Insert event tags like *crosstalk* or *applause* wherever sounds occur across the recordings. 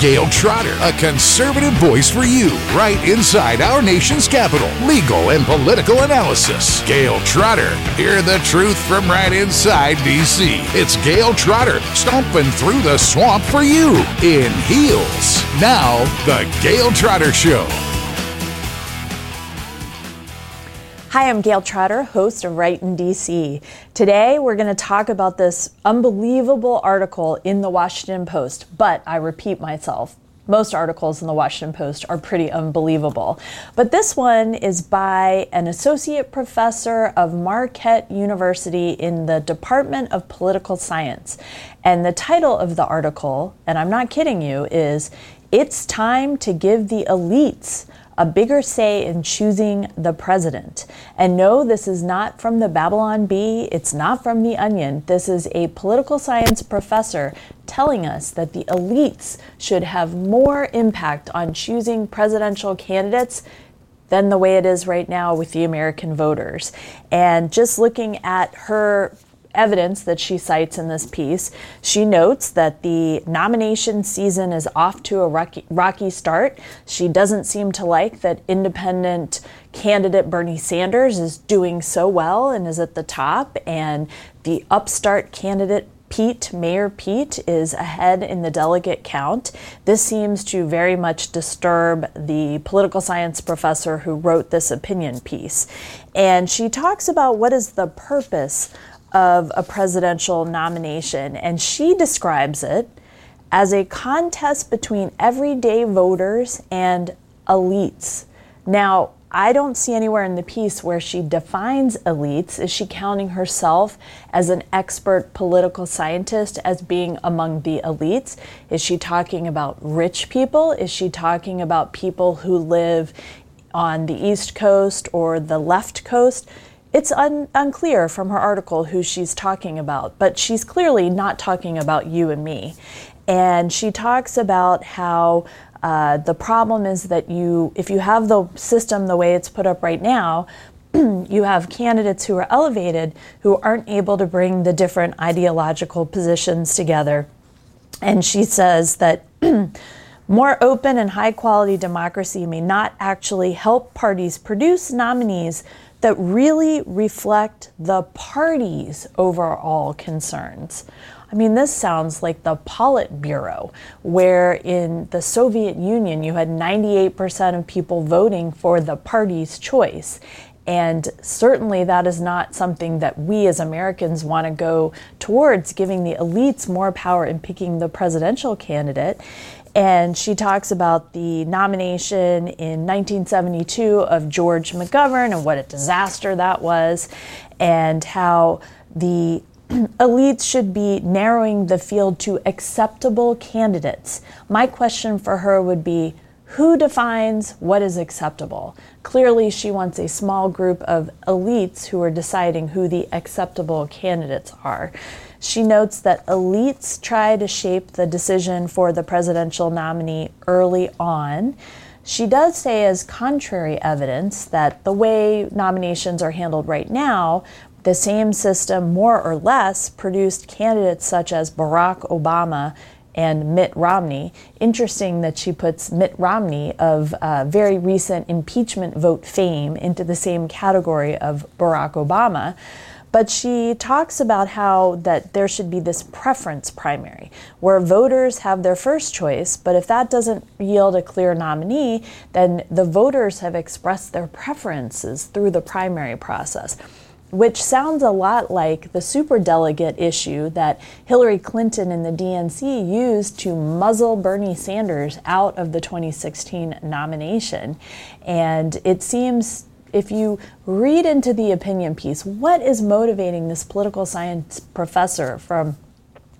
Gayle Trotter, a conservative voice for you, right inside our nation's capital. Legal and political analysis. Gayle Trotter. Hear the truth from right inside D.C. It's Gayle Trotter, stomping through the swamp for you in heels. Now, The Gayle Trotter Show. Hi, I'm Gayle Trotter, host of Right in DC. Today, we're going to talk about this unbelievable article in the Washington Post, but I repeat myself. Most articles in the Washington Post are pretty unbelievable. But this one is by an associate professor of Marquette University in the Department of Political Science. And the title of the article, and I'm not kidding you, is It's Time to Give the Elites a bigger say in choosing the president. And no, this is not from the Babylon Bee, it's not from The Onion. This is a political science professor telling us that the elites should have more impact on choosing presidential candidates than the way it is right now with the American voters. And just looking at her evidence that she cites in this piece. She notes that the nomination season is off to a rocky, rocky start. She doesn't seem to like that independent candidate Bernie Sanders is doing so well and is at the top, and the upstart candidate Pete, Mayor Pete, is ahead in the delegate count. This seems to very much disturb the political science professor who wrote this opinion piece. And she talks about what is the purpose of a presidential nomination, and she describes it as a contest between everyday voters and elites. Now, I don't see anywhere in the piece where she defines elites. Is she counting herself as an expert political scientist as being among the elites? Is she talking about rich people? Is she talking about people who live on the East Coast or the left coast? It's un- unclear from her article who she's talking about, but she's clearly not talking about you and me. And she talks about how uh, the problem is that you, if you have the system the way it's put up right now, *clears throat* you have candidates who are elevated who aren't able to bring the different ideological positions together. And she says that *clears throat* more open and high quality democracy may not actually help parties produce nominees that really reflect the party's overall concerns. I mean, this sounds like the Politburo, where in the Soviet Union you had 98% of people voting for the party's choice. And certainly that is not something that we as Americans want to go towards, giving the elites more power in picking the presidential candidate. And she talks about the nomination in 1972 of George McGovern and what a disaster that was, and how the *clears throat* elites should be narrowing the field to acceptable candidates. My question for her would be who defines what is acceptable? Clearly, she wants a small group of elites who are deciding who the acceptable candidates are. She notes that elites try to shape the decision for the presidential nominee early on. She does say, as contrary evidence, that the way nominations are handled right now, the same system more or less produced candidates such as Barack Obama and Mitt Romney. Interesting that she puts Mitt Romney of uh, very recent impeachment vote fame into the same category of Barack Obama. But she talks about how that there should be this preference primary where voters have their first choice, but if that doesn't yield a clear nominee, then the voters have expressed their preferences through the primary process which sounds a lot like the superdelegate issue that Hillary Clinton and the DNC used to muzzle Bernie Sanders out of the 2016 nomination. And it seems if you read into the opinion piece, what is motivating this political science professor from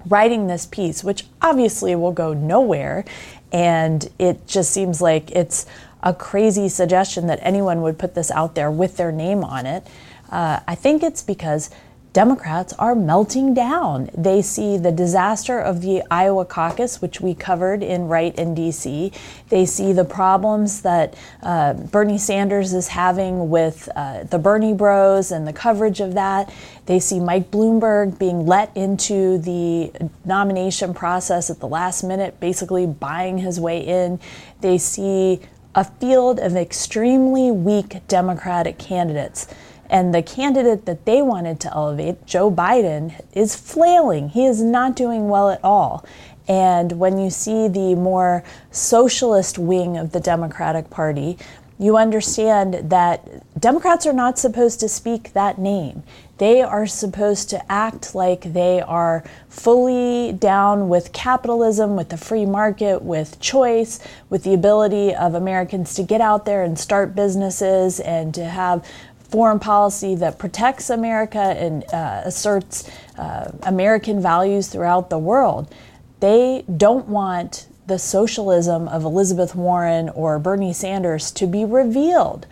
writing this piece, which obviously will go nowhere, and it just seems like it's a crazy suggestion that anyone would put this out there with their name on it. Uh, I think it's because Democrats are melting down. They see the disaster of the Iowa caucus, which we covered in Right in DC. They see the problems that uh, Bernie Sanders is having with uh, the Bernie Bros and the coverage of that. They see Mike Bloomberg being let into the nomination process at the last minute, basically buying his way in. They see a field of extremely weak Democratic candidates and the candidate that they wanted to elevate, Joe Biden, is flailing. He is not doing well at all. And when you see the more socialist wing of the Democratic Party, you understand that Democrats are not supposed to speak that name. They are supposed to act like they are fully down with capitalism, with the free market, with choice, with the ability of Americans to get out there and start businesses and to have foreign policy that protects America and uh, asserts uh, American values throughout the world. They don't want the socialism of Elizabeth Warren or Bernie Sanders to be revealed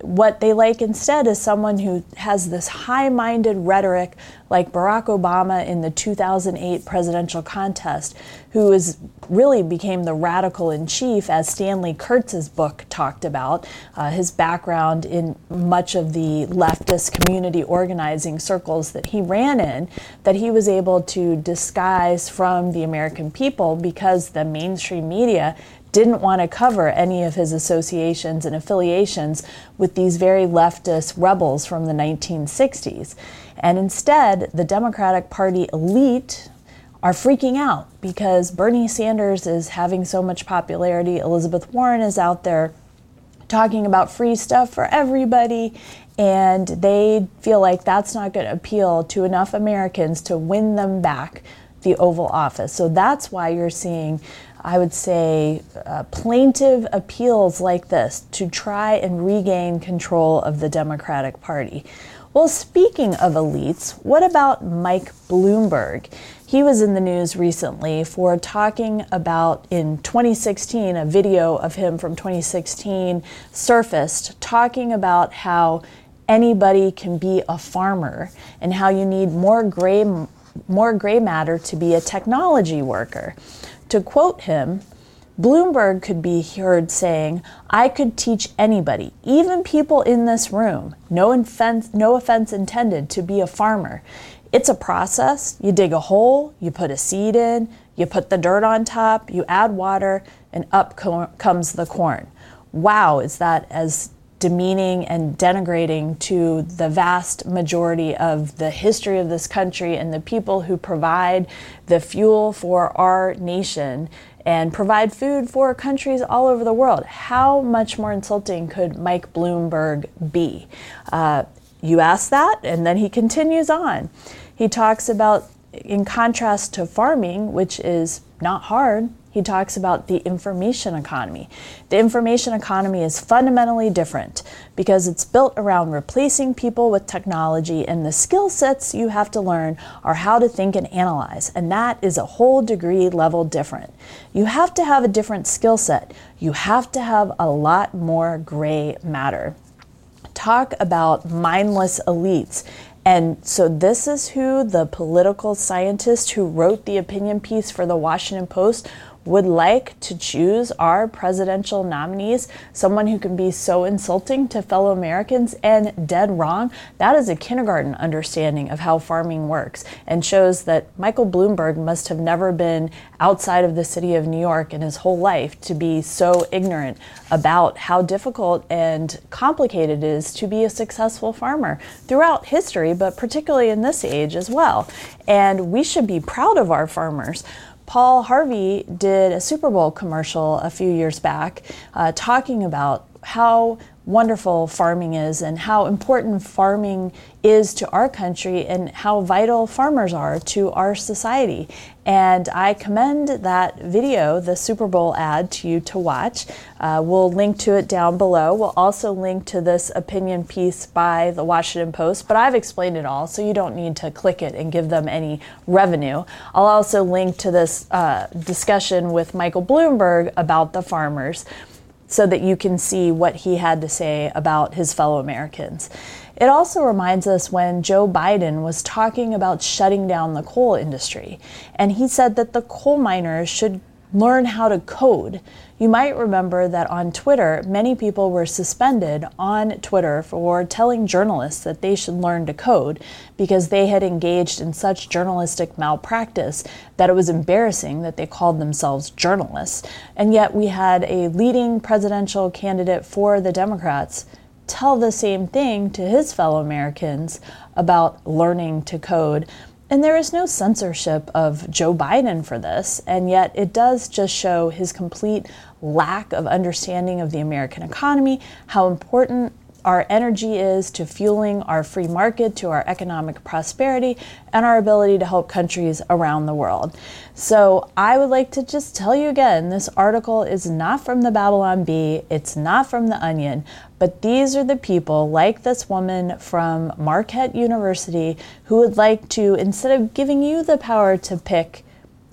what they like instead is someone who has this high minded rhetoric, like Barack Obama in the 2008 presidential contest, who is really became the radical in chief, as Stanley Kurtz's book talked about, uh, his background in much of the leftist community organizing circles that he ran in, that he was able to disguise from the American people because the mainstream media didn't want to cover any of his associations and affiliations with these very leftist rebels from the 1960s. And instead, the Democratic Party elite are freaking out because Bernie Sanders is having so much popularity. Elizabeth Warren is out there talking about free stuff for everybody. And they feel like that's not going to appeal to enough Americans to win them back the Oval Office. So that's why you're seeing I would say, uh, plaintive appeals like this to try and regain control of the Democratic Party. Well, speaking of elites, what about Mike Bloomberg? He was in the news recently for talking about in 2016, a video of him from 2016 surfaced talking about how anybody can be a farmer and how you need more gray more gray matter to be a technology worker. To quote him, Bloomberg could be heard saying, I could teach anybody, even people in this room, no offense, no offense intended, to be a farmer. It's a process. You dig a hole, you put a seed in, you put the dirt on top, you add water, and up co- comes the corn. Wow, is that as demeaning and denigrating to the vast majority of the history of this country and the people who provide the fuel for our nation and provide food for countries all over the world. How much more insulting could Mike Bloomberg be? Uh, you ask that, and then he continues on. He talks about, in contrast to farming, which is not hard, he talks about the information economy. The information economy is fundamentally different because it's built around replacing people with technology, and the skill sets you have to learn are how to think and analyze, and that is a whole degree level different. You have to have a different skill set, you have to have a lot more gray matter. Talk about mindless elites and so, this is who the political scientist who wrote the opinion piece for the Washington Post would like to choose our presidential nominees, someone who can be so insulting to fellow Americans and dead wrong, that is a kindergarten understanding of how farming works and shows that Michael Bloomberg must have never been outside of the city of New York in his whole life to be so ignorant about how difficult and complicated it is to be a successful farmer throughout history, but particularly in this age as well. And we should be proud of our farmers. Paul Harvey did a Super Bowl commercial a few years back uh, talking about how wonderful farming is and how important farming is to our country and how vital farmers are to our society. And I commend that video, the Super Bowl ad, to you to watch. Uh, we'll link to it down below. We'll also link to this opinion piece by the Washington Post, but I've explained it all, so you don't need to click it and give them any revenue. I'll also link to this uh, discussion with Michael Bloomberg about the farmers. So that you can see what he had to say about his fellow Americans. It also reminds us when Joe Biden was talking about shutting down the coal industry, and he said that the coal miners should learn how to code. You might remember that on Twitter, many people were suspended on Twitter for telling journalists that they should learn to code because they had engaged in such journalistic malpractice that it was embarrassing that they called themselves journalists. And yet, we had a leading presidential candidate for the Democrats tell the same thing to his fellow Americans about learning to code. And there is no censorship of Joe Biden for this, and yet it does just show his complete lack of understanding of the American economy, how important our energy is to fueling our free market, to our economic prosperity, and our ability to help countries around the world. So, I would like to just tell you again this article is not from the Babylon Bee, it's not from The Onion, but these are the people, like this woman from Marquette University, who would like to, instead of giving you the power to pick,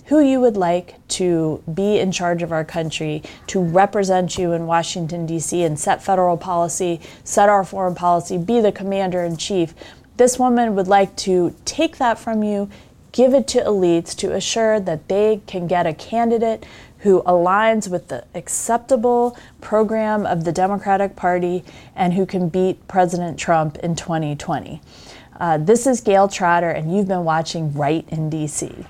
who you would like to be in charge of our country, to represent you in Washington, D.C., and set federal policy, set our foreign policy, be the commander in chief. This woman would like to take that from you, give it to elites to assure that they can get a candidate who aligns with the acceptable program of the Democratic Party and who can beat President Trump in 2020. Uh, this is Gayle Trotter, and you've been watching Right in DC.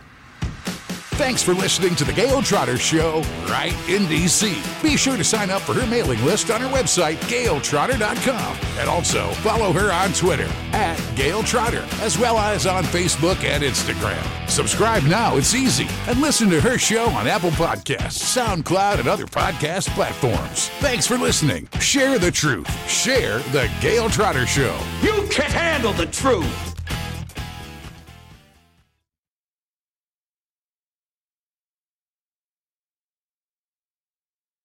Thanks for listening to the Gayle Trotter Show right in DC. Be sure to sign up for her mailing list on her website, gayletrotter.com. And also follow her on Twitter at Gayle Trotter, as well as on Facebook and Instagram. Subscribe now, it's easy. And listen to her show on Apple Podcasts, SoundCloud, and other podcast platforms. Thanks for listening. Share the truth. Share the Gayle Trotter Show. You can't handle the truth.